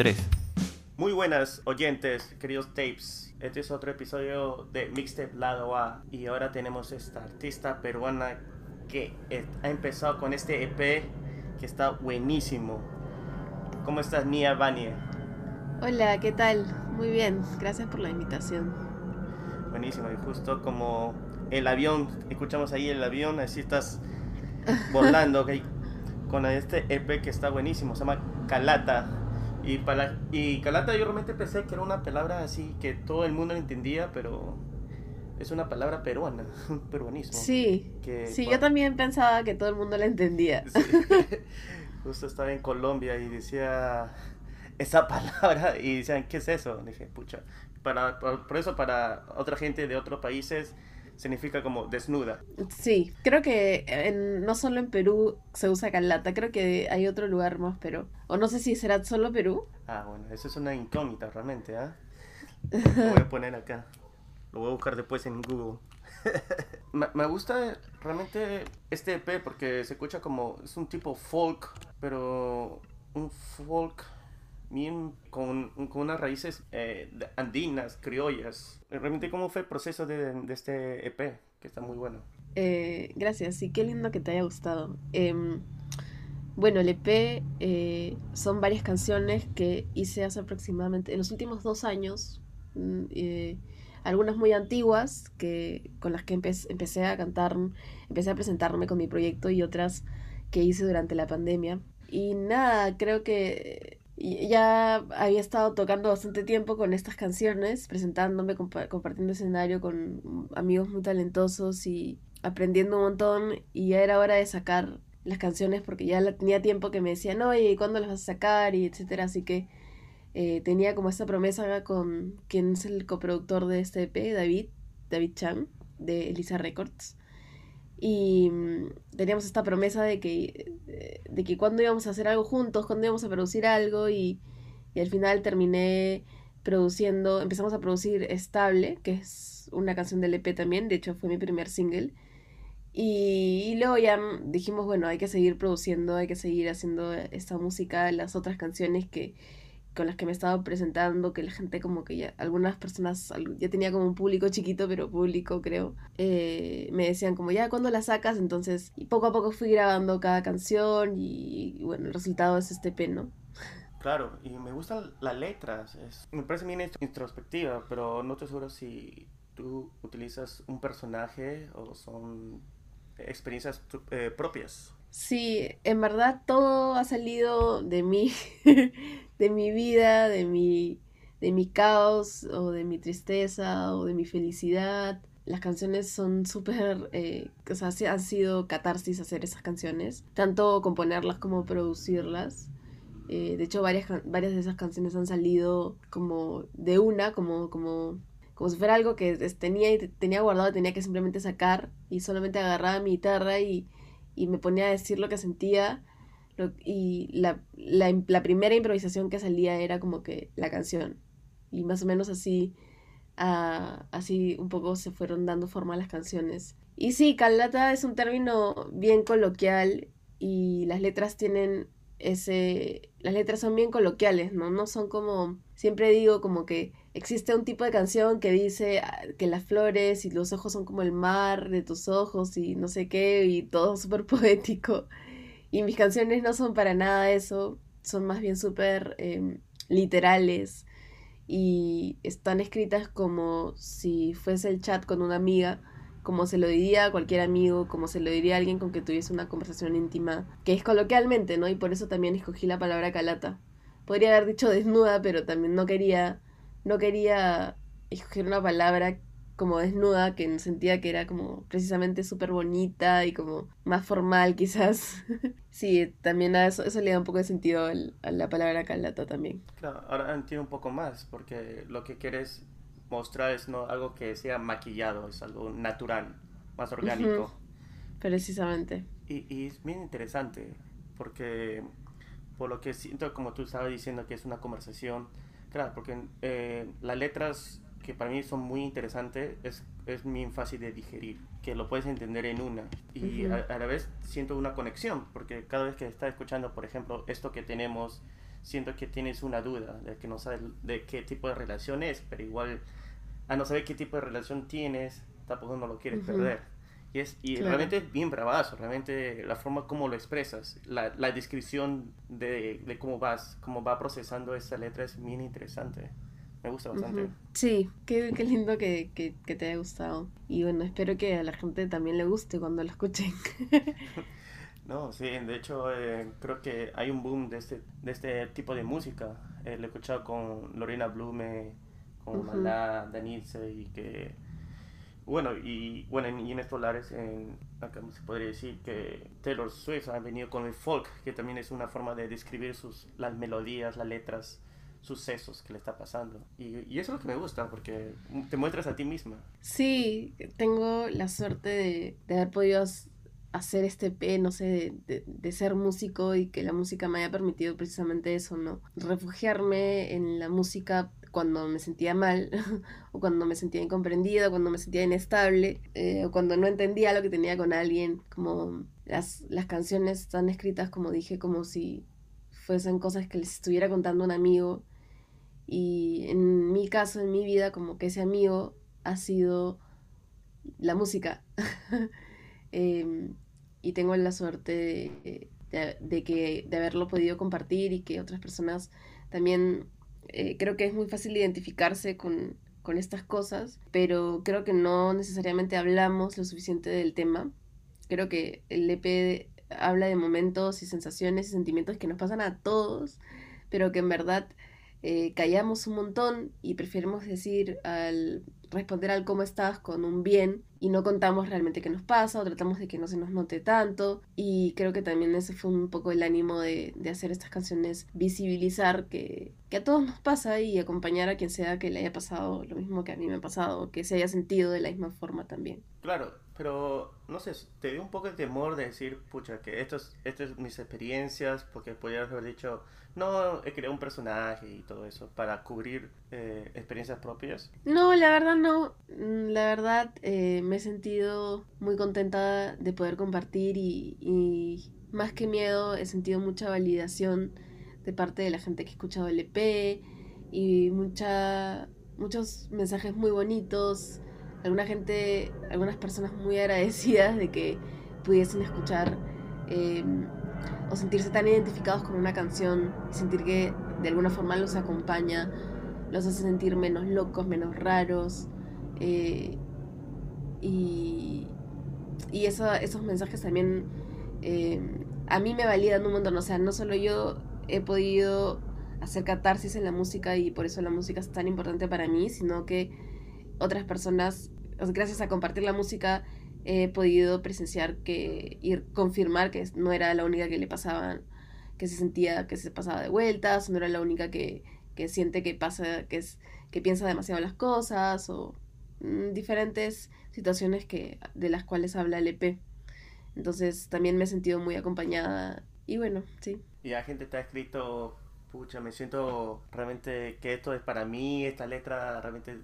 3. Muy buenas oyentes, queridos tapes. Este es otro episodio de Mixtape Lado A y ahora tenemos esta artista peruana que ha empezado con este EP que está buenísimo. ¿Cómo estás, Nia Vanie? Hola, ¿qué tal? Muy bien, gracias por la invitación. Buenísimo, y justo como el avión, escuchamos ahí el avión, así estás volando, ¿ok? con este EP que está buenísimo, se llama Calata. Y, para, y Calata yo realmente pensé que era una palabra así que todo el mundo entendía, pero es una palabra peruana, peruanismo. Sí, sí yo también pensaba que todo el mundo la entendía. Justo estaba en Colombia y decía esa palabra y decían, ¿qué es eso? dije, pucha, para, por eso para otra gente de otros países significa como desnuda. Sí, creo que no solo en Perú se usa calata, creo que hay otro lugar más, pero... O no sé si será solo Perú. Ah, bueno, eso es una incógnita realmente, ¿ah? Lo voy a poner acá. Lo voy a buscar después en Google. me, me, gusta realmente este EP porque se escucha como... Es un tipo folk, pero un folk bien con, con unas raíces eh, andinas, criollas. Realmente, ¿cómo fue el proceso de, de este EP? Que está muy bueno. Eh, gracias, y qué lindo que te haya gustado. Em, bueno, el EP eh, son varias canciones que hice hace aproximadamente, en los últimos dos años, mm, algunas muy antiguas que, con las que empecé a cantar, empecé a presentarme con mi proyecto y otras que hice durante la pandemia. Y nada, creo que ya había estado tocando bastante tiempo con estas canciones, presentándome, compartiendo escenario con amigos muy talentosos y aprendiendo un montón. Y ya era hora de sacar las canciones porque ya tenía tiempo que me decían, oye, ¿cuándo las vas a sacar? Y etcétera. Así que eh, tenía como esta promesa con quien es el coproductor de este EP, David, David Chan, de Elisa Records. Y mm, teníamos esta promesa de que, de que cuando íbamos a hacer algo juntos, cuando íbamos a producir algo y, y, al final terminé produciendo, empezamos a producir Estable, que es una canción del EP también, de hecho fue mi primer single. Y, y, luego ya dijimos, bueno, hay que seguir produciendo, hay que seguir haciendo esta música, las otras canciones que, con las que me estaba presentando, que la gente como que ya, algunas personas, ya tenía como un público chiquito, pero público creo, eh, me decían como ya, ¿cuándo la sacas? Entonces, y poco a poco fui grabando cada canción y, bueno, el resultado es este peno. Claro, y me gustan las letras, es, me parece bien introspectiva, pero no estoy seguro si tú utilizas un personaje o son experiencias eh, propias. Sí, en verdad todo ha salido de mí, de mi vida, de mi, de mi caos o de mi tristeza o de mi felicidad. Las canciones son súper, eh, o sea, han sido catarsis hacer esas canciones, tanto componerlas como producirlas. Eh, de hecho, varias, varias de esas canciones han salido como de una, como, como, como si fuera algo que tenía, tenía guardado, tenía que simplemente sacar y solamente agarraba mi guitarra y y me ponía a decir lo que sentía y la, la, primera improvisación que salía era como que la canción y más o menos así ah, así un poco se fueron dando forma las canciones y sí, calata es un término bien coloquial y las letras tienen ese las letras son bien coloquiales, ¿no? No son como siempre digo como que existe un tipo de canción que dice ah, que las flores y los ojos son como el mar de tus ojos y no sé qué y todo súper poético. Y mis canciones no son para nada eso, son más bien súper em, literales y están escritas como si fuese el chat con una amiga, como se lo diría a cualquier amigo, como se lo diría a alguien con que tuviese una conversación íntima, que es coloquialmente, ¿no? Y por eso también escogí la palabra calata. Podría haber dicho desnuda, pero también no quería no quería escoger una palabra como desnuda, que sentía que era como precisamente súper bonita y como más formal quizás. sí, también a eso, eso le da un poco de sentido a la palabra calata también. Claro, ahora entiendo un poco más, porque lo que quieres mostrar es no algo que sea maquillado, es algo natural, más orgánico. Precisamente. Y, y es bien interesante, porque por lo que siento, como tú estabas diciendo, que es una conversación, Claro, porque eh, las letras que para mí son muy interesantes es, es muy fácil de digerir, que lo puedes entender en una. Y a, la vez siento una conexión, porque cada vez que estás escuchando, por ejemplo, esto que tenemos siento que tienes una duda de que no sabes de qué tipo de relación es, pero igual a no saber qué tipo de relación tienes, tampoco no lo quieres perder. Y, es, y realmente es bien bravazo, realmente la forma como lo expresas, la, la descripción de, de, cómo vas, cómo va procesando esa letra es bien interesante. Me gusta bastante. Sí, qué, qué lindo que, que, que, te haya gustado. Y bueno, espero que a la gente también le guste cuando lo escuchen. no, sí, de hecho eh, creo que hay un boom de este, de este tipo de música. Eh, lo he escuchado con Lorena Blume, con uh -huh. y que bueno, y bueno, y en estos lares, en, acá se podría decir que Taylor Swift ha venido con el folk, que también es una forma de describir sus, las melodías, las letras, sucesos que le está pasando. Y, y eso es lo que me gusta, porque te muestras a ti misma. Sí, tengo la suerte de, de haber podido hacer este P, no sé, de, de, de, ser músico y que la música me haya permitido precisamente eso, ¿no? Refugiarme en la música cuando me sentía mal, o cuando me sentía incomprendida, cuando me sentía inestable, eh, o cuando no entendía lo que tenía con alguien, como las, las canciones están escritas, como dije, como si fuesen cosas que les estuviera contando un amigo. Y en mi caso, en mi vida, como que ese amigo ha sido la música. eh, y tengo la suerte de, de, de, que, de haberlo podido compartir y que otras personas también eh, creo que es muy fácil identificarse con, con estas cosas, pero creo que no necesariamente hablamos lo suficiente del tema. Creo que el EP habla de momentos y sensaciones y sentimientos que nos pasan a todos, pero que en verdad eh, callamos un montón y preferimos decir al responder al cómo estás con un bien y no contamos realmente qué nos pasa o tratamos de que no se nos note tanto y creo que también ese fue un poco el ánimo de, de hacer estas canciones, visibilizar que, que, a todos nos pasa y acompañar a quien sea que le haya pasado lo mismo que a mí me ha pasado, que se haya sentido de la misma forma también. Claro, pero no sé, te dio un poco el temor de decir, pucha, que esto es, es mis experiencias, porque podrías haber dicho, no, he creado un personaje y todo eso para cubrir eh, experiencias propias. No, la verdad no. Mm, la verdad eh, me he sentido muy contenta de poder compartir y, más que miedo he sentido mucha validación de parte de la gente que ha escuchado el EP y mucha, muchos mensajes muy bonitos. Alguna gente, algunas personas muy agradecidas de que pudiesen escuchar. Eh, o sentirse tan identificados con una canción sentir que de alguna forma los acompaña, los hace sentir menos locos, menos raros. Eh, y y eso, esos mensajes también eh, a mí me validan un montón. O sea, no solo yo he podido hacer catarsis en la música y por eso la música es tan importante para mí, sino que otras personas, gracias a compartir la música, he podido presenciar que ir confirmar que no era la única que le pasaban que se sentía que se pasaba de vueltas no era la única que, que siente que pasa que es que piensa demasiado las cosas o mmm, diferentes situaciones que de las cuales habla el EP entonces también me he sentido muy acompañada y bueno sí. Y la gente te ha escrito pucha me siento realmente que esto es para mí esta letra realmente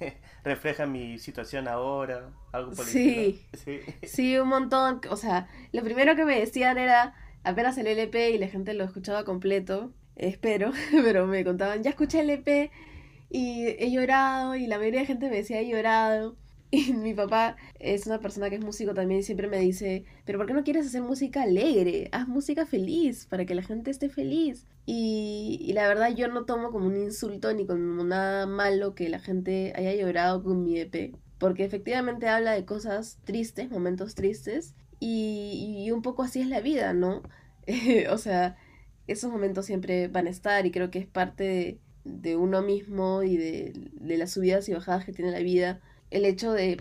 refleja mi situación ahora, algo por sí, sí, sí, un montón. O sea, lo primero que me decían era, apenas el LP y la gente lo escuchaba completo, espero, pero me contaban, ya escuché el LP y he llorado y la mayoría de gente me decía, he llorado. Y mi papá es una persona que es músico también y siempre me dice, pero ¿por qué no quieres hacer música alegre? Haz música feliz para que la gente esté feliz. Y, y la verdad yo no tomo como un insulto ni como nada malo que la gente haya llorado con mi EP. Porque efectivamente habla de cosas tristes, momentos tristes. Y, y un poco así es la vida, ¿no? o sea, esos momentos siempre van a estar y creo que es parte de, de uno mismo y de, de las subidas y bajadas que tiene la vida el hecho de,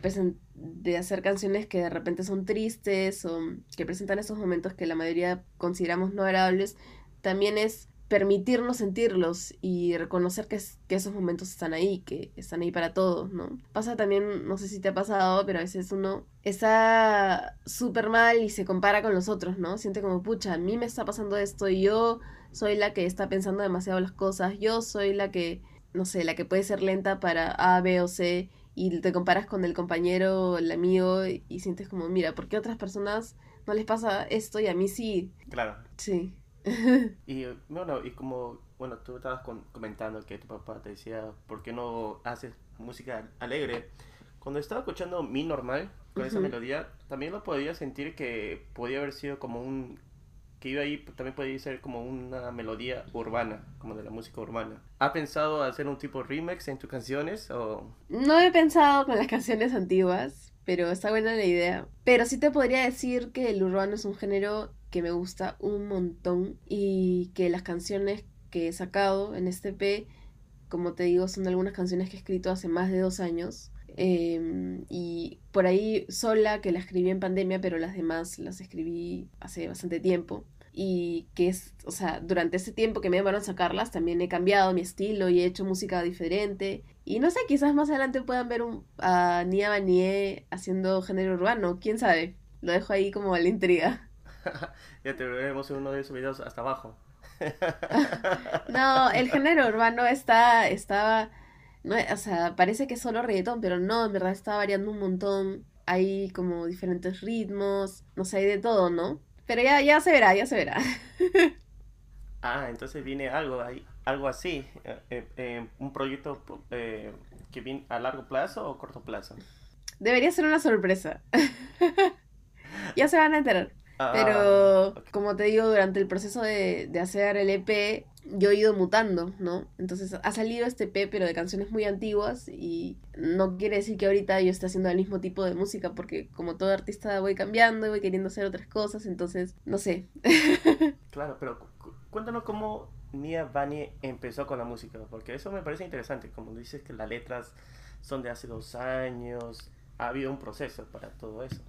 de hacer canciones que de repente son tristes o que presentan esos momentos que la mayoría consideramos no agradables, también es permitirnos sentirlos y reconocer que, es, que esos momentos están ahí, que están ahí para todos, ¿no? Pasa también, no sé si te ha pasado, pero a veces uno está súper mal y se compara con los otros, ¿no? Siente como, pucha, a mí me está pasando esto y yo soy la que está pensando demasiado las cosas, yo soy la que, no sé, la que puede ser lenta para A, B o C y te comparas con el compañero, el amigo y sientes como, mira, ¿por qué a otras personas no les pasa esto y a mí sí? Claro. Sí. y bueno, y como, bueno, tú estabas comentando que tu papá te decía, ¿por qué no haces música alegre? Cuando estaba escuchando Mi Normal, con esa melodía, también lo podía sentir que podía haber sido como un que iba ahí también podía ser como una melodía urbana, como de la música urbana. ¿Ha pensado hacer un tipo remix en tus canciones o No he pensado con las canciones antiguas, pero está buena la idea. Pero sí te podría decir que el urbano es un género que me gusta un montón y que las canciones que he sacado en este P, como te digo, son algunas canciones que he escrito hace más de dos años. Em, y por ahí sola, que la escribí en pandemia, pero las demás las escribí hace bastante tiempo. Y que es, o sea, durante ese tiempo que me van a sacarlas, también he cambiado mi estilo y he hecho música diferente. Y no sé, quizás más adelante puedan ver un, a Nia Vanier haciendo género urbano, quién sabe. Lo dejo ahí como a la intriga. ya te veremos en uno de esos videos hasta abajo. no, el género urbano está, estaba, no, o sea, parece que es solo reggaetón, pero no, en verdad está variando un montón. Hay como diferentes ritmos, no sé, hay de todo, ¿no? Pero ya, ya se verá, ya se verá. ah, entonces viene algo ahí, algo así, eh, eh, eh, un proyecto que viene a largo plazo o corto plazo. Debería ser una sorpresa. ya se van a enterar. Ah, Pero, como te digo, durante el proceso de, de, hacer el EP, yo he ido mutando, ¿no? Entonces ha salido este EP, pero de canciones muy antiguas, y no quiere decir que ahorita yo esté haciendo el mismo tipo de música, porque como todo artista voy cambiando y voy queriendo hacer otras cosas, entonces, no sé. claro, pero cuéntanos cómo Nia Bani empezó con la música, porque eso me parece interesante, como dices que las letras son de hace dos años, ha habido un proceso para todo eso.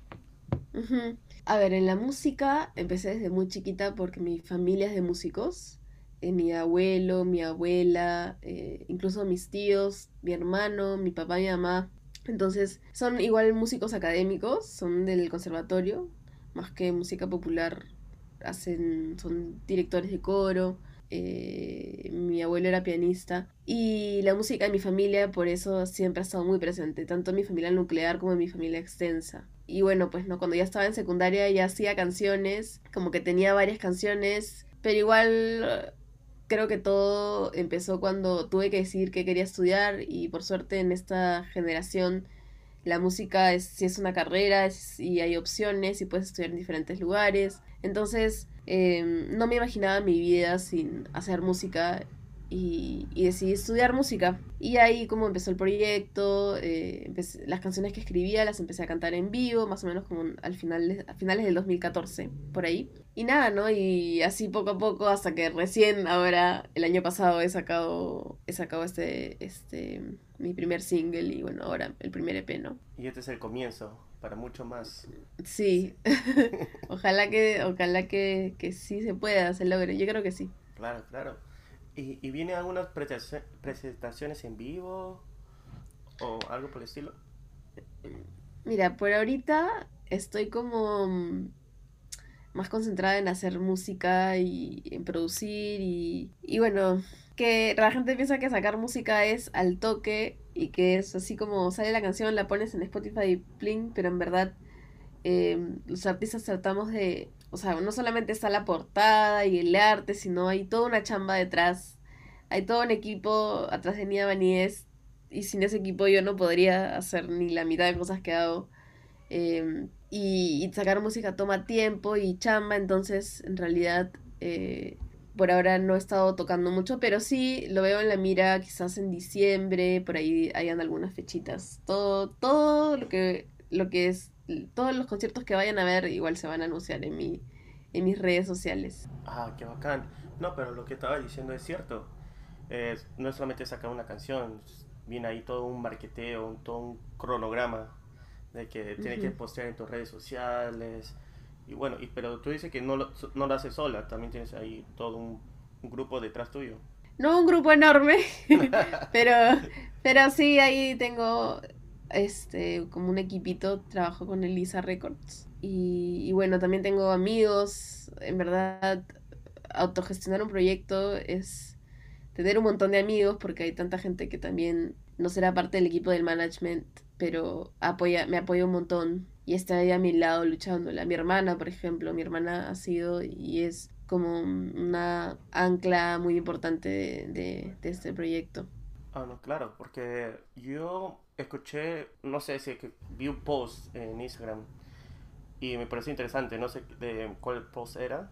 A ver, en la música empecé desde muy chiquita porque mi familia es de músicos. Eh, mi abuelo, mi abuela, eh, incluso mis tíos, mi hermano, mi papá, mi mamá. Entonces son igual músicos académicos, son del conservatorio, más que música popular. Hacen, son directores de coro. Eh, mi abuelo era pianista y la música de mi familia por eso siempre ha estado muy presente, tanto en mi familia nuclear como en mi familia extensa. Y bueno, pues no, cuando ya estaba en secundaria ya hacía canciones, como que tenía varias canciones, pero igual creo que todo empezó cuando tuve que decir que quería estudiar y por suerte en esta generación la música es, si es una carrera y hay opciones y puedes estudiar en diferentes lugares. Entonces em, no me imaginaba mi vida sin hacer música y, decidí estudiar música. Y ahí como empezó el proyecto, eh, las canciones que escribía las empecé a cantar en vivo, más o menos como al final, a finales del 2014, por ahí. Y nada, ¿no? Y así poco a poco hasta que recién ahora, el año pasado he sacado, he sacado este, este, mi primer single y bueno, ahora el primer EP, ¿no? Y este es el comienzo para mucho más. Sí, ojalá que, ojalá que, que sí se pueda, se logre, yo creo que sí. Claro, claro. ¿Y, y vienen algunas presentaciones en vivo o algo por el estilo? Mira, por ahorita estoy como mm, más concentrada en hacer música y en producir y, y bueno, que la gente piensa que sacar música es al toque y que es así como sale la canción, la pones en Spotify y pling, pero en verdad em, los artistas tratamos de o sea, no solamente está la portada y el arte, sino hay toda una chamba detrás. Hay todo un equipo atrás de Nia Baníes y sin ese equipo yo no podría hacer ni la mitad de cosas que hago. Em, y, sacar música toma tiempo y chamba, entonces en realidad eh, por ahora no he estado tocando mucho, pero sí lo veo en la mira quizás en diciembre, por ahí hayan algunas fechitas. Todo, todo lo que, lo que es todos los conciertos que vayan a ver igual se van a anunciar en mi en mis redes sociales. Ah, qué bacán. No, pero lo que estaba diciendo es cierto. no es solamente sacar una canción, viene ahí todo un marketeo, todo un cronograma de que tiene que postear en tus redes sociales. Y bueno, y, pero tú dices que no lo, no lo haces sola, también tienes ahí todo un, un grupo detrás tuyo. No un grupo enorme, pero, pero sí, ahí tengo este, como un equipito, trabajo con Elisa Records. Y, bueno, también tengo amigos, en verdad, autogestionar un proyecto es tener un montón de amigos porque hay tanta gente que también no será parte del equipo del management, pero apoya, me apoya un montón y está ahí a mi lado luchándola. Mi hermana, por ejemplo, mi hermana ha sido y es como una ancla muy importante de, de, este proyecto. Ah, no, claro, porque yo escuché, no sé si vi un post en Instagram y me pareció interesante, no sé de cuál post era,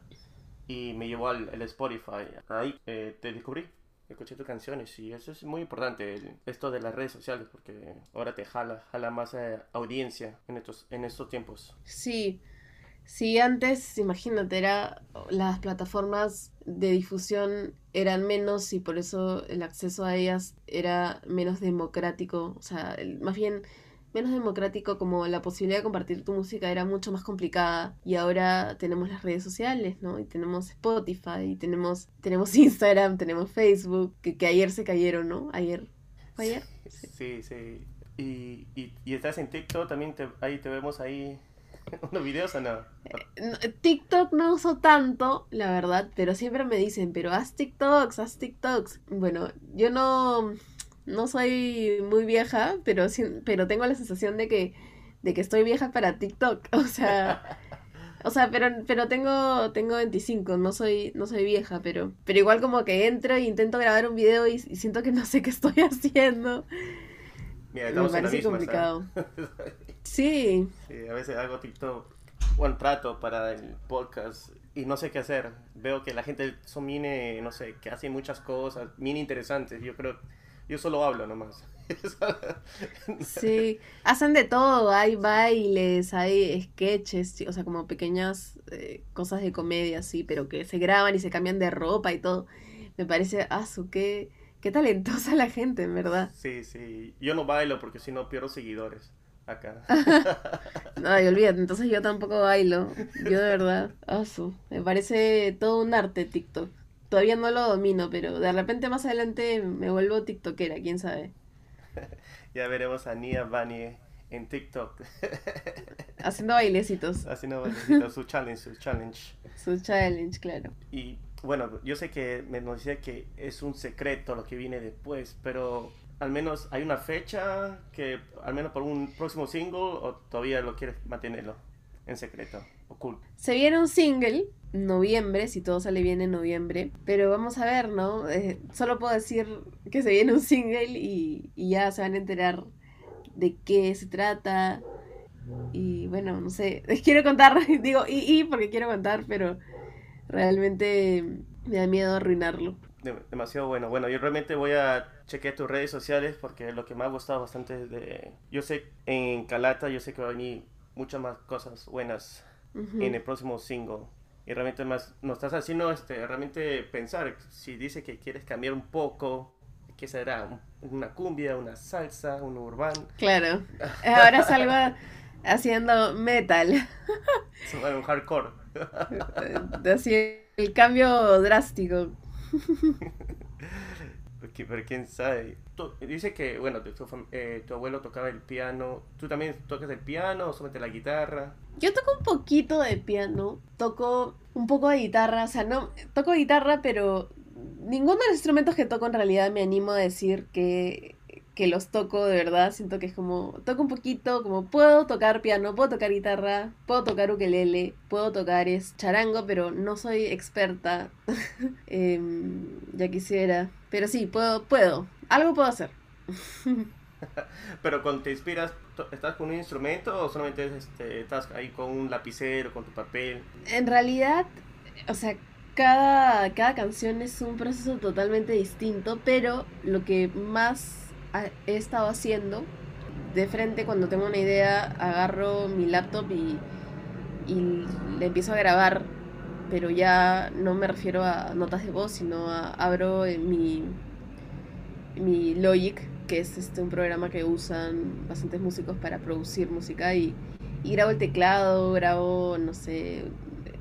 y me llevó al, Spotify. Ahí eh, te descubrí, escuché tus canciones y eso es muy importante, esto de las redes sociales, porque ahora te jala, jala más eh, audiencia en estos, en estos tiempos. Sí, sí, antes, imagínate, era, las plataformas de difusión eran menos y por eso el acceso a ellas era menos democrático, o sea, más bien menos democrático como la posibilidad de compartir tu música era mucho más complicada y ahora tenemos las redes sociales, ¿no? Y tenemos Spotify, y tenemos, tenemos Instagram, tenemos Facebook, que, que ayer se cayeron, ¿no? Ayer. ¿Fue ayer? Sí, sí. Y, y, estás en TikTok, también te, ahí te vemos ahí unos videos o no? Eh, TikTok no uso tanto, la verdad, pero siempre me dicen, pero haz TikToks, haz TikToks. Bueno, yo no no soy muy vieja, pero, pero tengo la sensación de que, de que estoy vieja para TikTok. O sea, o sea, pero, pero tengo, tengo 25, no soy, no soy vieja, pero, pero igual como que entro e intento grabar un video y, siento que no sé qué estoy haciendo. Mira, Me parece complicado. sí. Sí, a veces hago TikTok, bueno, trato para el podcast y no sé qué hacer. Veo que la gente son mine, no sé, que hacen muchas cosas, mini interesantes. Yo creo yo solo hablo nomás. sí, hacen de todo, hay bailes, hay sketches, o sea, como pequeñas eh, cosas de comedia, sí, pero que se graban y se cambian de ropa y todo. Me parece, ah, su, qué, qué talentosa la gente, en verdad. Sí, sí, yo no bailo porque si no pierdo seguidores acá. no, y olvídate, entonces yo tampoco bailo, yo de verdad, ah, su, me parece todo un arte TikTok. Todavía no lo domino, pero de repente más adelante me vuelvo tiktokera, quién sabe. ya veremos a Nia Bani en TikTok. Haciendo bailecitos. Haciendo bailecitos, su challenge, su challenge. Su challenge, claro. Y bueno, yo sé que me nos decía que es un secreto lo que viene después, pero al menos hay una fecha que, al menos por un próximo single, o todavía lo quieres mantenerlo en secreto, oculto. Se viene un single noviembre, si todo sale bien en noviembre. Pero vamos a ver, ¿no? Eh, solo puedo decir que se viene un single y, ya se van a enterar de qué se trata. Y bueno, no sé, les quiero contar, digo y, y porque quiero contar, pero realmente me da miedo arruinarlo. demasiado bueno. Bueno, yo realmente voy a chequear tus redes sociales porque lo que me ha gustado bastante de... Yo sé, en Calata, yo sé que va a venir muchas más cosas buenas en el próximo single y realmente más nos estás haciendo este, realmente pensar si dice que quieres cambiar un poco qué será una cumbia una salsa un urbano claro. Ahora salgo haciendo metal. Un hardcore. Así el cambio drástico pero quién sabe. dice que, bueno, eh, tu, abuelo tocaba el piano. ¿Tú también tocas el piano o solamente la guitarra? Yo toco un poquito de piano. Toco un poco de guitarra. O sea, no. Toco guitarra, pero ninguno de los instrumentos que toco en realidad me animo a decir que que los toco de verdad, siento que es como, toco un poquito, como puedo tocar piano, puedo tocar guitarra, puedo tocar ukelele, puedo tocar es charango, pero no soy experta, em, ya quisiera, pero sí, puedo, puedo, algo puedo hacer. pero cuando te inspiras, ¿estás con un instrumento o solamente este, estás ahí con un lapicero, con tu papel? En realidad, o sea, cada, cada canción es un proceso totalmente distinto, pero lo que más he estado haciendo. De frente, cuando tengo una idea, agarro mi laptop y, y le empiezo a grabar, pero ya no me refiero a notas de voz, sino a abro mi, mi Logic, que es este, un programa que usan bastantes músicos para producir música, y, y grabo el teclado, grabo, no sé,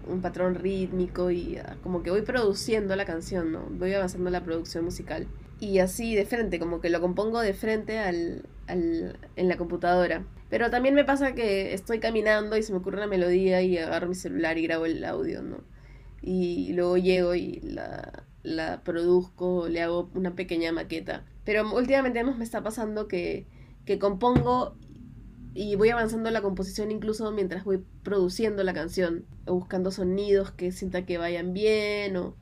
un patrón rítmico y ah, como que voy produciendo la canción, ¿no? Voy avanzando la producción musical y así de frente, como que lo compongo de frente al, al, en la computadora. Pero también me pasa que estoy caminando y se me ocurre una melodía y agarro mi celular y grabo el audio, ¿no? Y luego llego y la, la produzco, le hago una pequeña maqueta. Pero últimamente me está pasando que, que compongo y voy avanzando la composición incluso mientras voy produciendo la canción, o buscando sonidos que sienta que vayan bien o,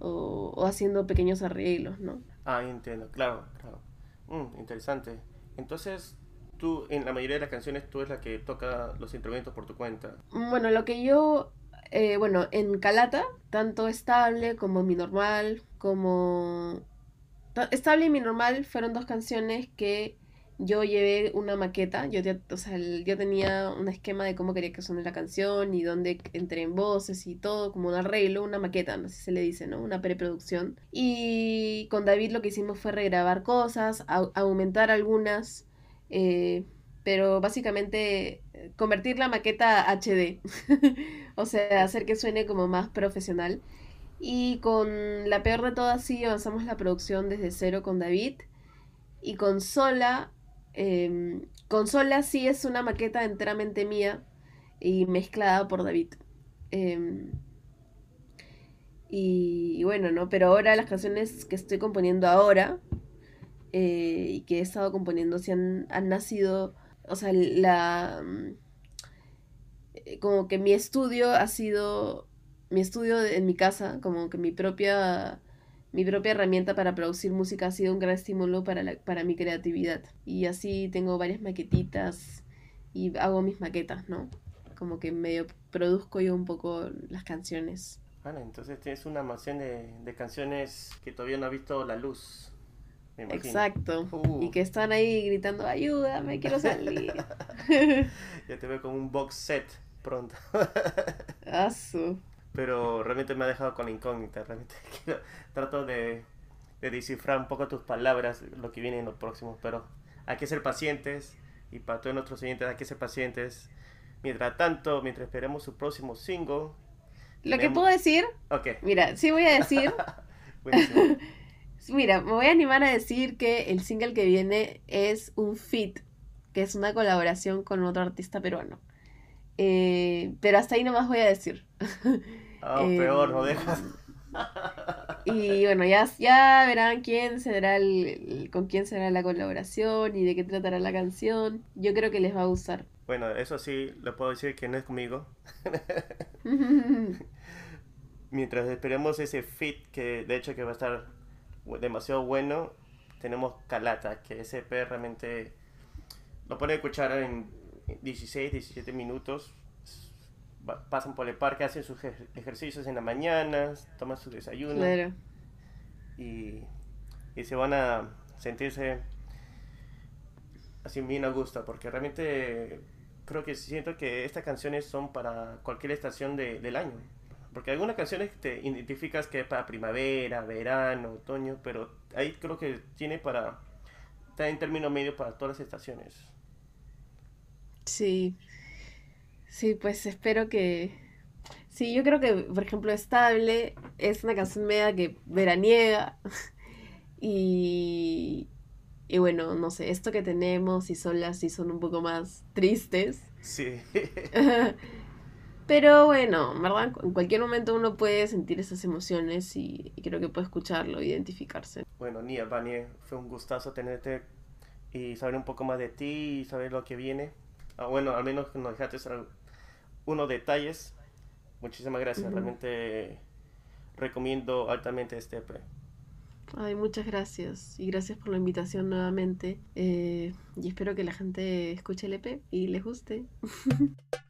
o, haciendo pequeños arreglos, ¿no? Ah, entiendo, claro, claro. Mm, interesante. Entonces, tú en la mayoría de las canciones tú es la que toca los instrumentos por tu cuenta. Bueno, lo que yo, eh, bueno, en Calata, tanto estable como mi normal, como... Estable y mi normal fueron dos canciones que yo llevé una maqueta, yo, o sea, yo tenía un esquema de cómo quería que suene la canción y dónde entré en voces y todo, como un arreglo, una maqueta, no sé si se le dice, ¿no? Una preproducción. Y con David lo que hicimos fue regrabar cosas, aumentar algunas, eh, pero básicamente eh, convertir la maqueta a HD, o sea, hacer que suene como más profesional. Y con la peor de todas sí avanzamos la producción desde cero con David. Y con Sola eh, Consola sí es una maqueta enteramente mía y mezclada por David. Em, y, bueno, ¿no? Pero ahora las canciones que estoy componiendo ahora eh, y que he estado componiendo sí han, han nacido, o sea, la... Mm, como que mi estudio ha sido mi estudio en mi casa, como que mi propia mi propia herramienta para producir música ha sido un gran estímulo para, la, para mi creatividad. Y así tengo varias maquetitas y hago mis maquetas, ¿no? Como que medio produzco yo un poco las canciones. Vale, entonces tienes una mansión de, de canciones que todavía no ha visto la luz. Exacto. Uh. Y que están ahí gritando, ayúdame, quiero salir. ya te veo como un box set pronto. Asu pero realmente me ha dejado con incógnita. Realmente trato de, de, descifrar un poco tus palabras, lo que viene en los próximos, pero hay que ser pacientes y para todos nuestros oyentes hay que ser pacientes. Mientras tanto, mientras esperemos su próximo single. Lo que puedo decir, mira, sí voy a decir. mira, me voy a animar a decir que el single que viene es un fit, que es una colaboración con otro artista peruano. Eh, pero hasta ahí nomás voy a decir. Ah, peor, no dejas. Y bueno, ya, ya verán quién será el, con quién será la colaboración y de qué tratará la canción. Yo creo que les va a gustar. Bueno, eso sí, le puedo decir que no es conmigo. Mientras esperemos ese fit que de hecho que va a estar demasiado bueno, tenemos Calata, que ese EP realmente lo pone a escuchar en 16, 17 minutos pasan por el parque, hacen sus ejercicios en la mañana, toman su desayuno. Y, y se van a sentirse así bien a gusto, porque realmente creo que siento que estas canciones son para cualquier estación de, del año. Porque algunas canciones te identificas que es para primavera, verano, otoño, pero ahí creo que tiene para, está en término medio para todas las estaciones. Sí, Sí, pues espero que... Sí, yo creo que, por ejemplo, Estable es una canción media que veraniega. y... Y bueno, no sé, esto que tenemos y son las y son un poco más tristes. Sí. Pero bueno, ¿verdad? En cualquier momento uno puede sentir esas emociones y, creo que puede escucharlo, identificarse. Bueno, Nia, Vanie, fue un gustazo tenerte y saber un poco más de ti y saber lo que viene. Ah, bueno, al menos nos dejaste unos detalles. Muchísimas gracias, realmente recomiendo altamente este EP. Ay, muchas gracias y gracias por la invitación nuevamente. Eh, y espero que la gente escuche el EP y les guste.